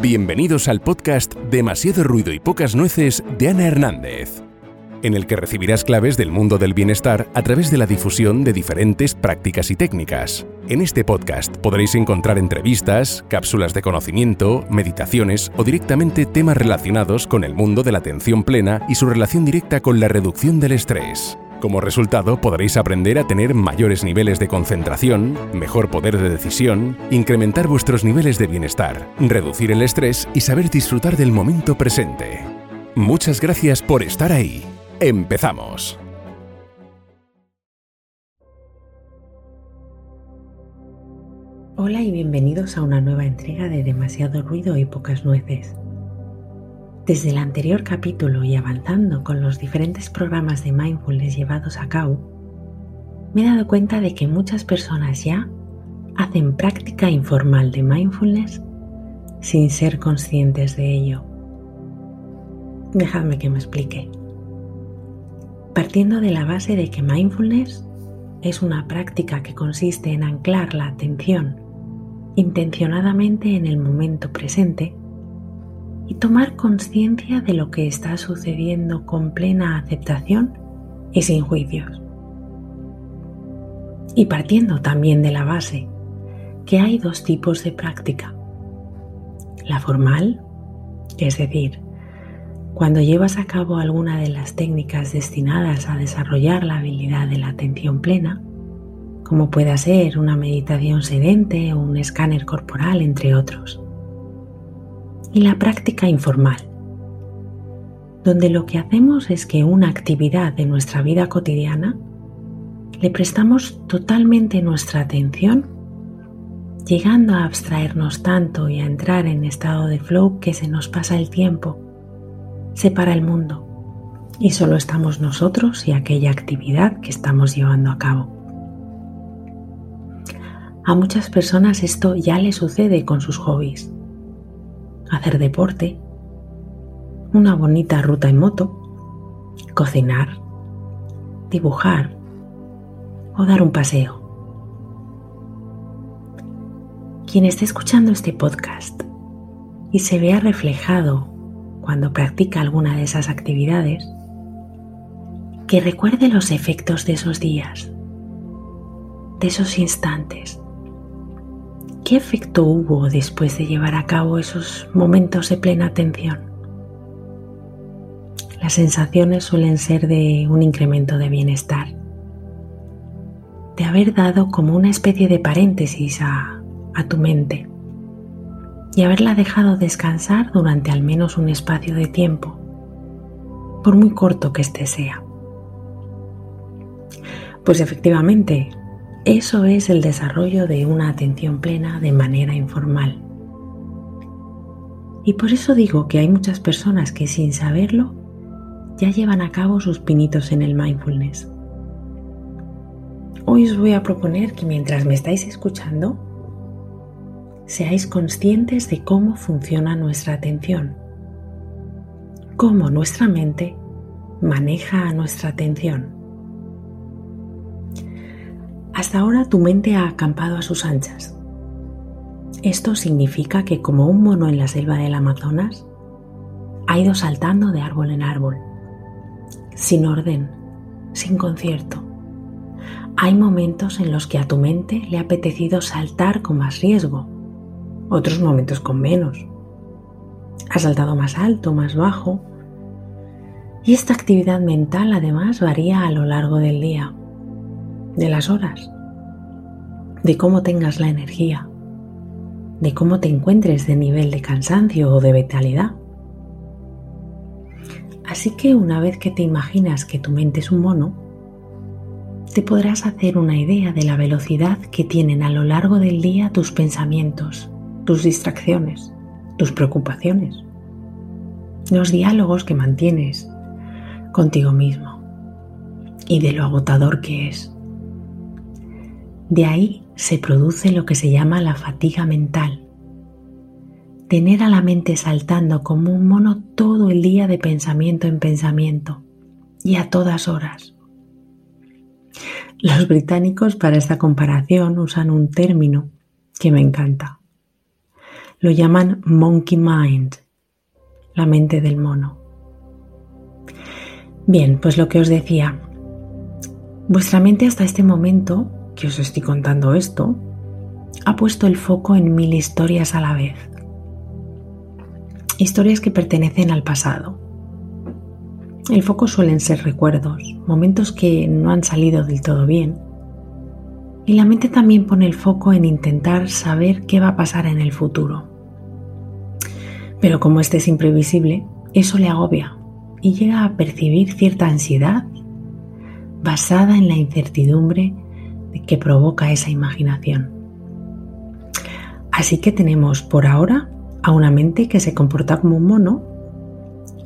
Bienvenidos al podcast Demasiado ruido y pocas nueces de Ana Hernández, en el que recibirás claves del mundo del bienestar a través de la difusión de diferentes prácticas y técnicas. En este podcast podréis encontrar entrevistas, cápsulas de conocimiento, meditaciones o directamente temas relacionados con el mundo de la atención plena y su relación directa con la reducción del estrés. Como resultado, podréis aprender a tener mayores niveles de concentración, mejor poder de decisión, incrementar vuestros niveles de bienestar, reducir el estrés y saber disfrutar del momento presente. Muchas gracias por estar ahí. Empezamos. Hola y bienvenidos a una nueva entrega de Demasiado ruido y pocas nueces. Desde el anterior capítulo y avanzando con los diferentes programas de mindfulness llevados a cabo, me he dado cuenta de que muchas personas ya hacen práctica informal de mindfulness sin ser conscientes de ello. Dejadme que me explique. Partiendo de la base de que mindfulness es una práctica que consiste en anclar la atención intencionadamente en el momento presente, y tomar conciencia de lo que está sucediendo con plena aceptación y sin juicios. Y partiendo también de la base que hay dos tipos de práctica. La formal, es decir, cuando llevas a cabo alguna de las técnicas destinadas a desarrollar la habilidad de la atención plena, como pueda ser una meditación sedente o un escáner corporal, entre otros y la práctica informal, donde lo que hacemos es que una actividad de nuestra vida cotidiana le prestamos totalmente nuestra atención, llegando a abstraernos tanto y a entrar en estado de flow que se nos pasa el tiempo, se para el mundo y solo estamos nosotros y aquella actividad que estamos llevando a cabo. A muchas personas esto ya le sucede con sus hobbies hacer deporte, una bonita ruta en moto, cocinar, dibujar o dar un paseo. Quien esté escuchando este podcast y se vea reflejado cuando practica alguna de esas actividades, que recuerde los efectos de esos días, de esos instantes, ¿Qué efecto hubo después de llevar a cabo esos momentos de plena atención? Las sensaciones suelen ser de un incremento de bienestar, de haber dado como una especie de paréntesis a, a tu mente y haberla dejado descansar durante al menos un espacio de tiempo, por muy corto que éste sea. Pues efectivamente, eso es el desarrollo de una atención plena de manera informal. Y por eso digo que hay muchas personas que sin saberlo ya llevan a cabo sus pinitos en el mindfulness. Hoy os voy a proponer que mientras me estáis escuchando, seáis conscientes de cómo funciona nuestra atención, cómo nuestra mente maneja nuestra atención hasta ahora tu mente ha acampado a sus anchas. Esto significa que como un mono en la selva del Amazonas, ha ido saltando de árbol en árbol, sin orden, sin concierto. Hay momentos en los que a tu mente le ha apetecido saltar con más riesgo, otros momentos con menos. Ha saltado más alto, más bajo. Y esta actividad mental además varía a lo largo del día de las horas, de cómo tengas la energía, de cómo te encuentres de nivel de cansancio o de vitalidad. Así que una vez que te imaginas que tu mente es un mono, te podrás hacer una idea de la velocidad que tienen a lo largo del día tus pensamientos, tus distracciones, tus preocupaciones, los diálogos que mantienes contigo mismo y de lo agotador que es. De ahí se produce lo que se llama la fatiga mental. Tener a la mente saltando como un mono todo el día de pensamiento en pensamiento y a todas horas. Los británicos para esta comparación usan un término que me encanta. Lo llaman monkey mind, la mente del mono. Bien, pues lo que os decía, vuestra mente hasta este momento, que os estoy contando esto, ha puesto el foco en mil historias a la vez. Historias que pertenecen al pasado. El foco suelen ser recuerdos, momentos que no han salido del todo bien. Y la mente también pone el foco en intentar saber qué va a pasar en el futuro. Pero como este es imprevisible, eso le agobia y llega a percibir cierta ansiedad basada en la incertidumbre que provoca esa imaginación. Así que tenemos por ahora a una mente que se comporta como un mono,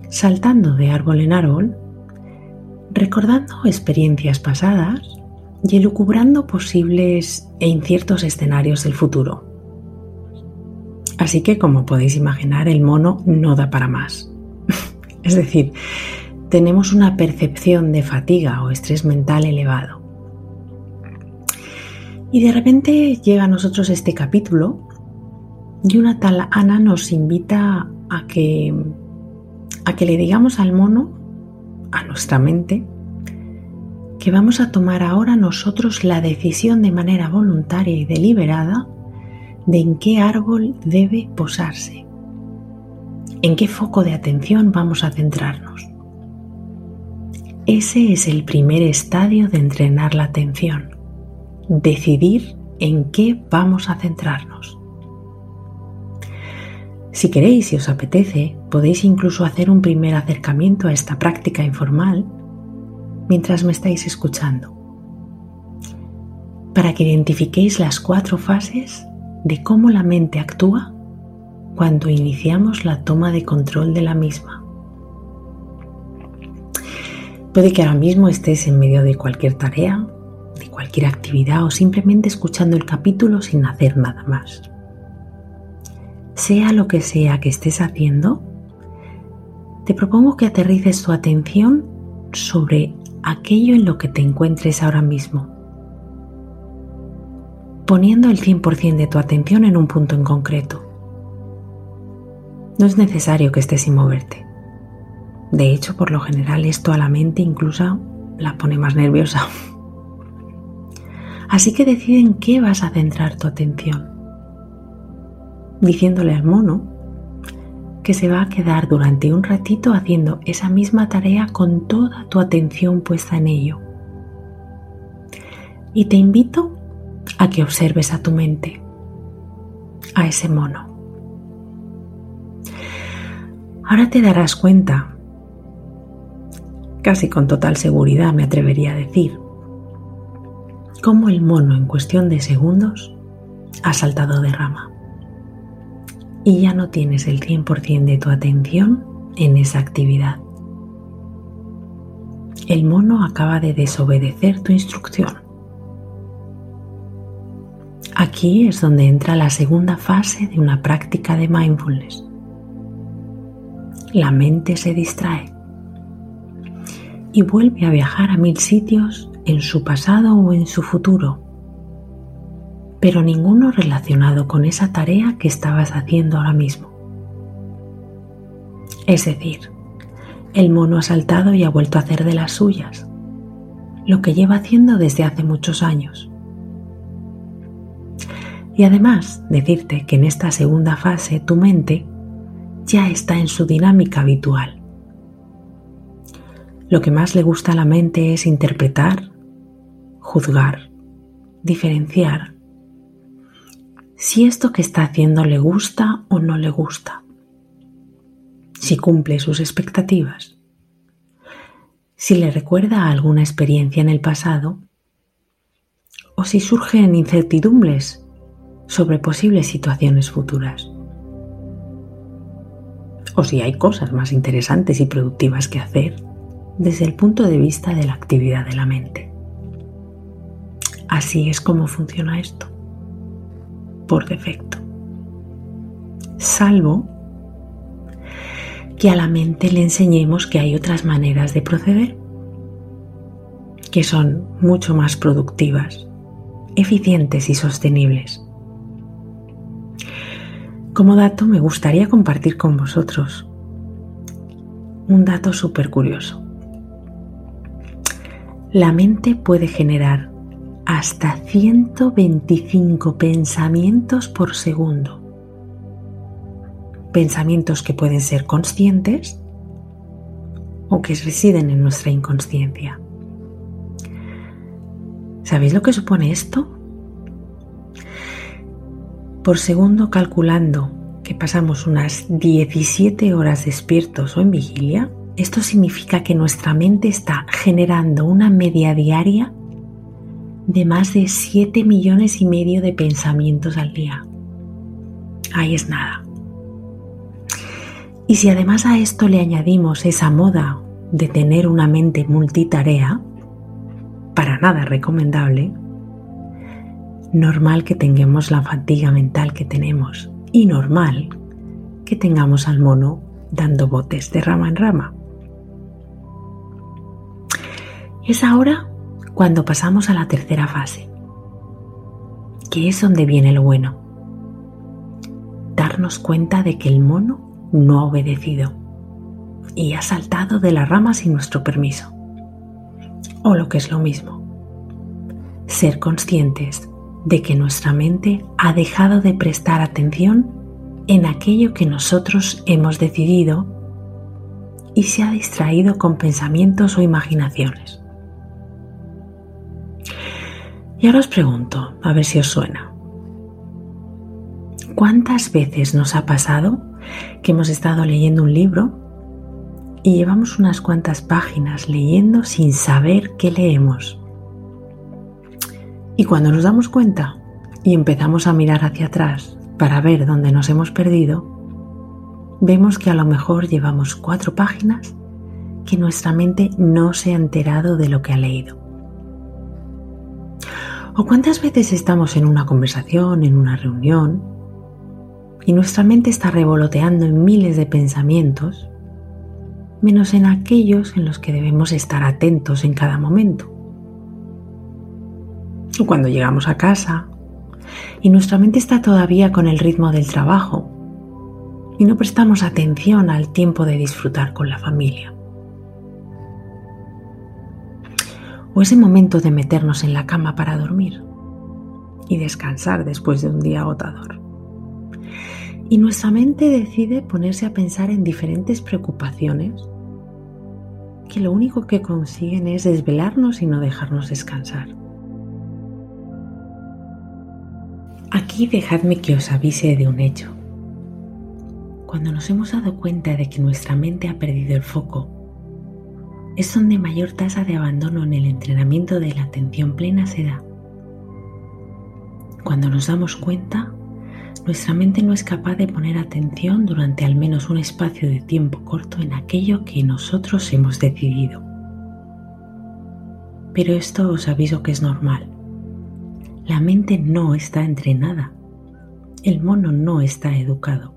saltando de árbol en árbol, recordando experiencias pasadas y elucubrando posibles e inciertos escenarios del futuro. Así que, como podéis imaginar, el mono no da para más. es decir, tenemos una percepción de fatiga o estrés mental elevado. Y de repente llega a nosotros este capítulo y una tal Ana nos invita a que, a que le digamos al mono, a nuestra mente, que vamos a tomar ahora nosotros la decisión de manera voluntaria y deliberada de en qué árbol debe posarse, en qué foco de atención vamos a centrarnos. Ese es el primer estadio de entrenar la atención, decidir en qué vamos a centrarnos. Si queréis y os apetece, podéis incluso hacer un primer acercamiento a esta práctica informal mientras me estáis escuchando, para que identifiquéis las cuatro fases de cómo la mente actúa cuando iniciamos la toma de control de la misma. Puede que ahora mismo estés en medio de cualquier tarea, cualquier actividad o simplemente escuchando el capítulo sin hacer nada más. Sea lo que sea que estés haciendo, te propongo que aterrices tu atención sobre aquello en lo que te encuentres ahora mismo poniendo el 100% de tu atención en un punto en concreto. No es necesario que estés sin moverte. De hecho, por lo general esto a la mente incluso la pone más nerviosa. Así que decide en qué vas a centrar tu atención. Diciéndole al mono que se va a quedar durante un ratito haciendo esa misma tarea con toda tu atención puesta en ello. Y te invito a que observes a tu mente, a ese mono. Ahora te darás cuenta, casi con total seguridad me atrevería a decir, cómo el mono en cuestión de segundos ha saltado de rama y ya no tienes el 100% de tu atención en esa actividad. El mono acaba de desobedecer tu instrucción Aquí es donde entra la segunda fase de una práctica de mindfulness. La mente se distrae y vuelve a viajar a mil sitios en su pasado o en su futuro, pero ninguno relacionado con esa tarea que estabas haciendo ahora mismo. Es decir, el mono ha saltado y ha vuelto a hacer de las suyas, lo que lleva haciendo desde hace muchos años. Y además decirte que en esta segunda fase tu mente ya está en su dinámica habitual. Lo que más le gusta a la mente es interpretar, juzgar, diferenciar si esto que está haciendo le gusta o no le gusta, si cumple sus expectativas, si le recuerda alguna experiencia en el pasado o si surgen incertidumbres sobre posibles situaciones futuras. O si hay cosas más interesantes y productivas que hacer desde el punto de vista de la actividad de la mente. Así es como funciona esto, por defecto. Salvo que a la mente le enseñemos que hay otras maneras de proceder, que son mucho más productivas, eficientes y sostenibles Como dato me gustaría compartir con vosotros un dato súper curioso. La mente puede generar hasta 125 pensamientos por segundo. Pensamientos que pueden ser conscientes o que residen en nuestra inconsciencia. ¿Sabéis lo que supone esto? Por segundo calculando que pasamos unas 17 horas despiertos o en vigilia, esto significa que nuestra mente está generando una media diaria de más de 7 millones y medio de pensamientos al día. Ahí es nada. Y si además a esto le añadimos esa moda de tener una mente multitarea, para nada recomendable, normal que tengamos la fatiga mental que tenemos y normal que tengamos al mono dando botes de rama en rama. Es ahora cuando pasamos a la tercera fase, que es donde viene lo bueno. Darnos cuenta de que el mono no ha obedecido y ha saltado de la rama sin nuestro permiso. O lo que es lo mismo, ser conscientes de que nuestra mente ha dejado de prestar atención en aquello que nosotros hemos decidido y se ha distraído con pensamientos o imaginaciones. Y ahora os pregunto, a ver si os suena. ¿Cuántas veces nos ha pasado que hemos estado leyendo un libro y llevamos unas cuantas páginas leyendo sin saber qué leemos? Y cuando nos damos cuenta y empezamos a mirar hacia atrás para ver dónde nos hemos perdido, vemos que a lo mejor llevamos cuatro páginas que nuestra mente no se ha enterado de lo que ha leído. ¿O cuántas veces estamos en una conversación, en una reunión, y nuestra mente está revoloteando en miles de pensamientos, menos en aquellos en los que debemos estar atentos en cada momento? O cuando llegamos a casa y nuestra mente está todavía con el ritmo del trabajo y no prestamos atención al tiempo de disfrutar con la familia. O ese momento de meternos en la cama para dormir y descansar después de un día agotador. Y nuestra mente decide ponerse a pensar en diferentes preocupaciones que lo único que consiguen es desvelarnos y no dejarnos descansar. Aquí dejadme que os avise de un hecho. Cuando nos hemos dado cuenta de que nuestra mente ha perdido el foco es donde mayor tasa de abandono en el entrenamiento de la atención plena se da. Cuando nos damos cuenta, nuestra mente no es capaz de poner atención durante al menos un espacio de tiempo corto en aquello que nosotros hemos decidido. Pero esto os aviso que es normal. La mente no está entrenada. El mono no está educado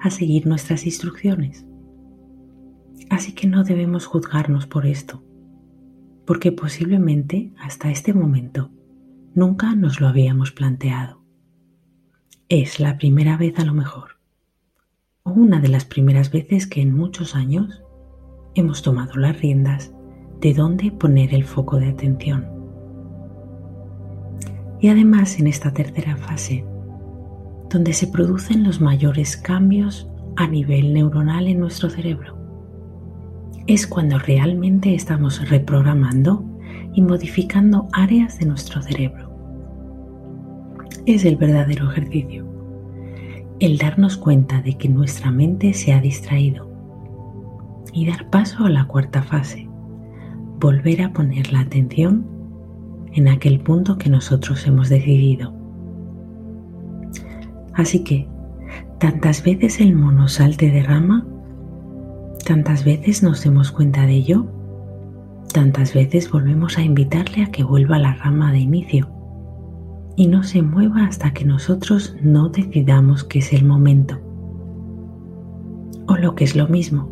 a seguir nuestras instrucciones. Así que no debemos juzgarnos por esto, porque posiblemente hasta este momento nunca nos lo habíamos planteado. Es la primera vez a lo mejor, o una de las primeras veces que en muchos años hemos tomado las riendas de dónde poner el foco de atención. Y además en esta tercera fase, donde se producen los mayores cambios a nivel neuronal en nuestro cerebro es cuando realmente estamos reprogramando y modificando áreas de nuestro cerebro. Es el verdadero ejercicio, el darnos cuenta de que nuestra mente se ha distraído y dar paso a la cuarta fase, volver a poner la atención en aquel punto que nosotros hemos decidido. Así que, tantas veces el mono salte de rama, Tantas veces nos demos cuenta de ello, tantas veces volvemos a invitarle a que vuelva a la rama de inicio y no se mueva hasta que nosotros no decidamos que es el momento. O lo que es lo mismo,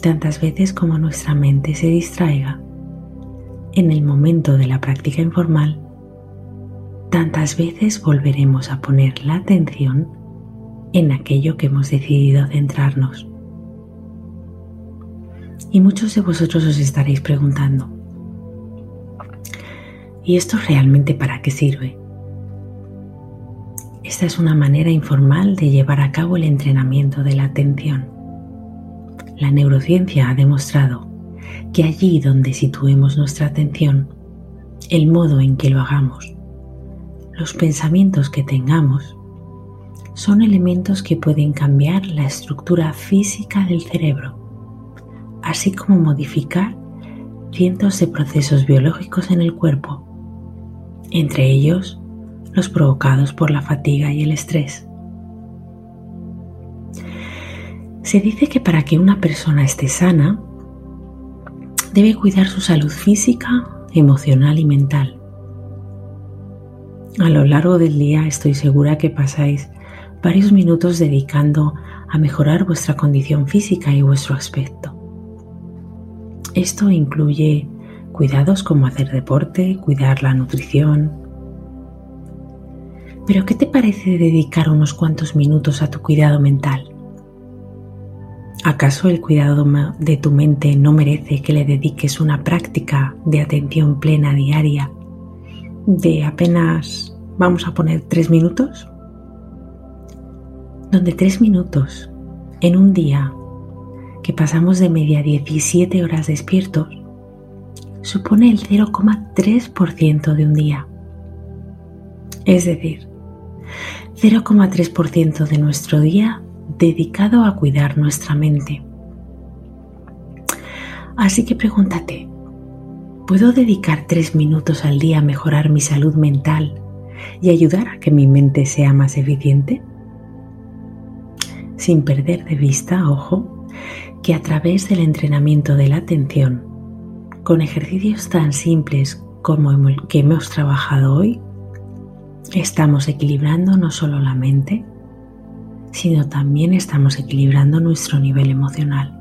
tantas veces como nuestra mente se distraiga en el momento de la práctica informal, tantas veces volveremos a poner la atención en aquello que hemos decidido centrarnos. Y muchos de vosotros os estaréis preguntando, ¿y esto realmente para qué sirve? Esta es una manera informal de llevar a cabo el entrenamiento de la atención. La neurociencia ha demostrado que allí donde situemos nuestra atención, el modo en que lo hagamos, los pensamientos que tengamos, son elementos que pueden cambiar la estructura física del cerebro, así como modificar cientos de procesos biológicos en el cuerpo, entre ellos los provocados por la fatiga y el estrés. Se dice que para que una persona esté sana, debe cuidar su salud física, emocional y mental. A lo largo del día estoy segura que pasáis varios minutos dedicando a mejorar vuestra condición física y vuestro aspecto. Esto incluye cuidados como hacer deporte, cuidar la nutrición, pero ¿qué te parece dedicar unos cuantos minutos a tu cuidado mental? ¿Acaso el cuidado de tu mente no merece que le dediques una práctica de atención plena diaria de apenas, vamos a poner, tres minutos? Donde tres minutos en un día que pasamos de media 17 horas despiertos supone el 0,3% de un día. Es decir, 0,3% de nuestro día dedicado a cuidar nuestra mente. Así que pregúntate, ¿puedo dedicar tres minutos al día a mejorar mi salud mental y ayudar a que mi mente sea más eficiente? Sin perder de vista, ojo, que a través del entrenamiento de la atención, con ejercicios tan simples como el que hemos trabajado hoy, Estamos equilibrando no solo la mente, sino también estamos equilibrando nuestro nivel emocional.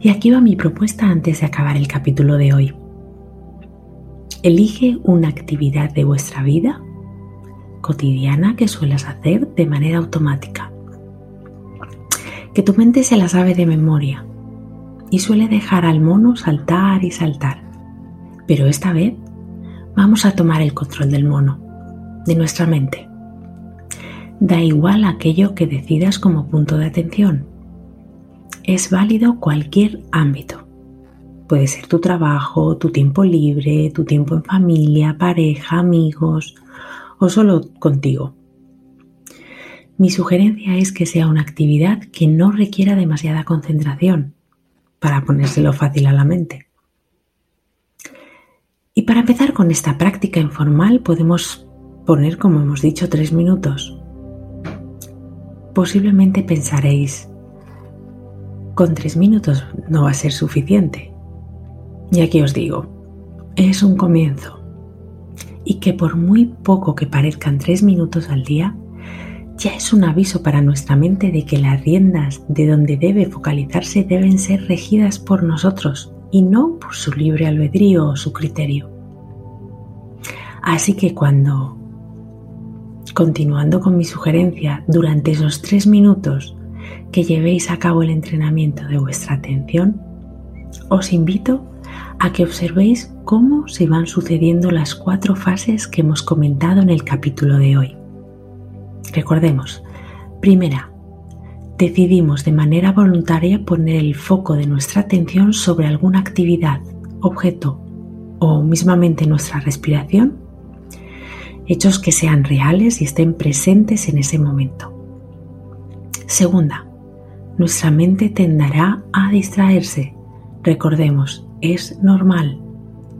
Y aquí va mi propuesta antes de acabar el capítulo de hoy. Elige una actividad de vuestra vida cotidiana que suelas hacer de manera automática. Que tu mente se la sabe de memoria y suele dejar al mono saltar y saltar. Pero esta vez vamos a tomar el control del mono, de nuestra mente. Da igual aquello que decidas como punto de atención. Es válido cualquier ámbito. Puede ser tu trabajo, tu tiempo libre, tu tiempo en familia, pareja, amigos o solo contigo. Mi sugerencia es que sea una actividad que no requiera demasiada concentración para ponérselo fácil a la mente. Y para empezar con esta práctica informal podemos poner, como hemos dicho, tres minutos. Posiblemente pensaréis, con tres minutos no va a ser suficiente. Y aquí os digo, es un comienzo. Y que por muy poco que parezcan tres minutos al día, ya es un aviso para nuestra mente de que las riendas de donde debe focalizarse deben ser regidas por nosotros y no por su libre albedrío o su criterio. Así que cuando, continuando con mi sugerencia, durante esos tres minutos que llevéis a cabo el entrenamiento de vuestra atención, os invito a que observéis cómo se van sucediendo las cuatro fases que hemos comentado en el capítulo de hoy. Recordemos, primera, decidimos de manera voluntaria poner el foco de nuestra atención sobre alguna actividad, objeto o mismamente nuestra respiración, hechos que sean reales y estén presentes en ese momento. Segunda, nuestra mente tenderá a distraerse. Recordemos, es normal,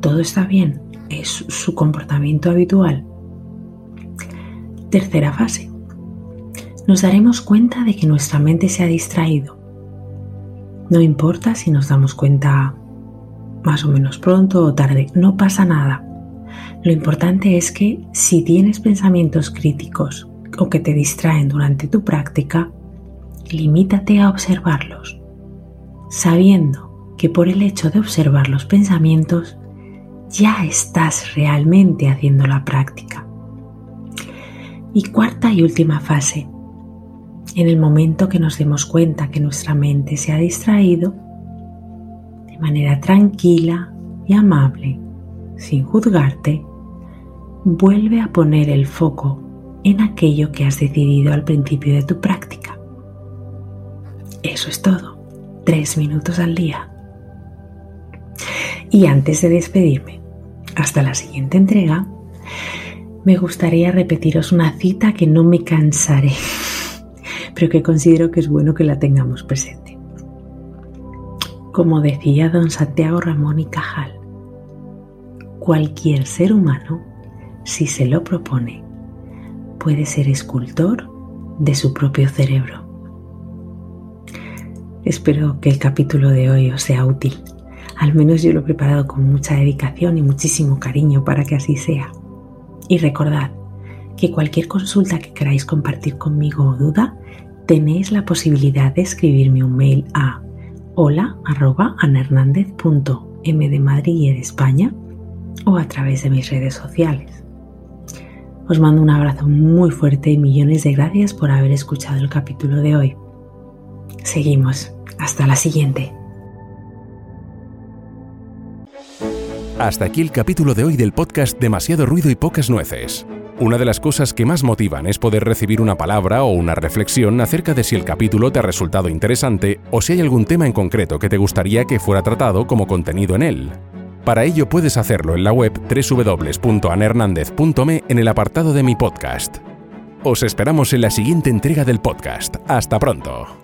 todo está bien, es su comportamiento habitual. Tercera fase, nos daremos cuenta de que nuestra mente se ha distraído. No importa si nos damos cuenta más o menos pronto o tarde, no pasa nada. Lo importante es que si tienes pensamientos críticos o que te distraen durante tu práctica, limítate a observarlos, sabiendo que por el hecho de observar los pensamientos ya estás realmente haciendo la práctica. Y cuarta y última fase. En el momento que nos demos cuenta que nuestra mente se ha distraído, de manera tranquila y amable, sin juzgarte, vuelve a poner el foco en aquello que has decidido al principio de tu práctica. Eso es todo. Tres minutos al día. Y antes de despedirme, hasta la siguiente entrega, me gustaría repetiros una cita que no me cansaré, pero que considero que es bueno que la tengamos presente. Como decía don Santiago Ramón y Cajal, cualquier ser humano, si se lo propone, puede ser escultor de su propio cerebro. Espero que el capítulo de hoy os sea útil. Al menos yo lo he preparado con mucha dedicación y muchísimo cariño para que así sea. Y recordad que cualquier consulta que queráis compartir conmigo o duda, tenéis la posibilidad de escribirme un mail a hola.anahernandez.m de Madrid y de España o a través de mis redes sociales. Os mando un abrazo muy fuerte y millones de gracias por haber escuchado el capítulo de hoy. Seguimos. Hasta la siguiente. Hasta aquí el capítulo de hoy del podcast Demasiado ruido y pocas nueces. Una de las cosas que más motivan es poder recibir una palabra o una reflexión acerca de si el capítulo te ha resultado interesante o si hay algún tema en concreto que te gustaría que fuera tratado como contenido en él. Para ello puedes hacerlo en la web www.anhernandez.me en el apartado de mi podcast. Os esperamos en la siguiente entrega del podcast. Hasta pronto.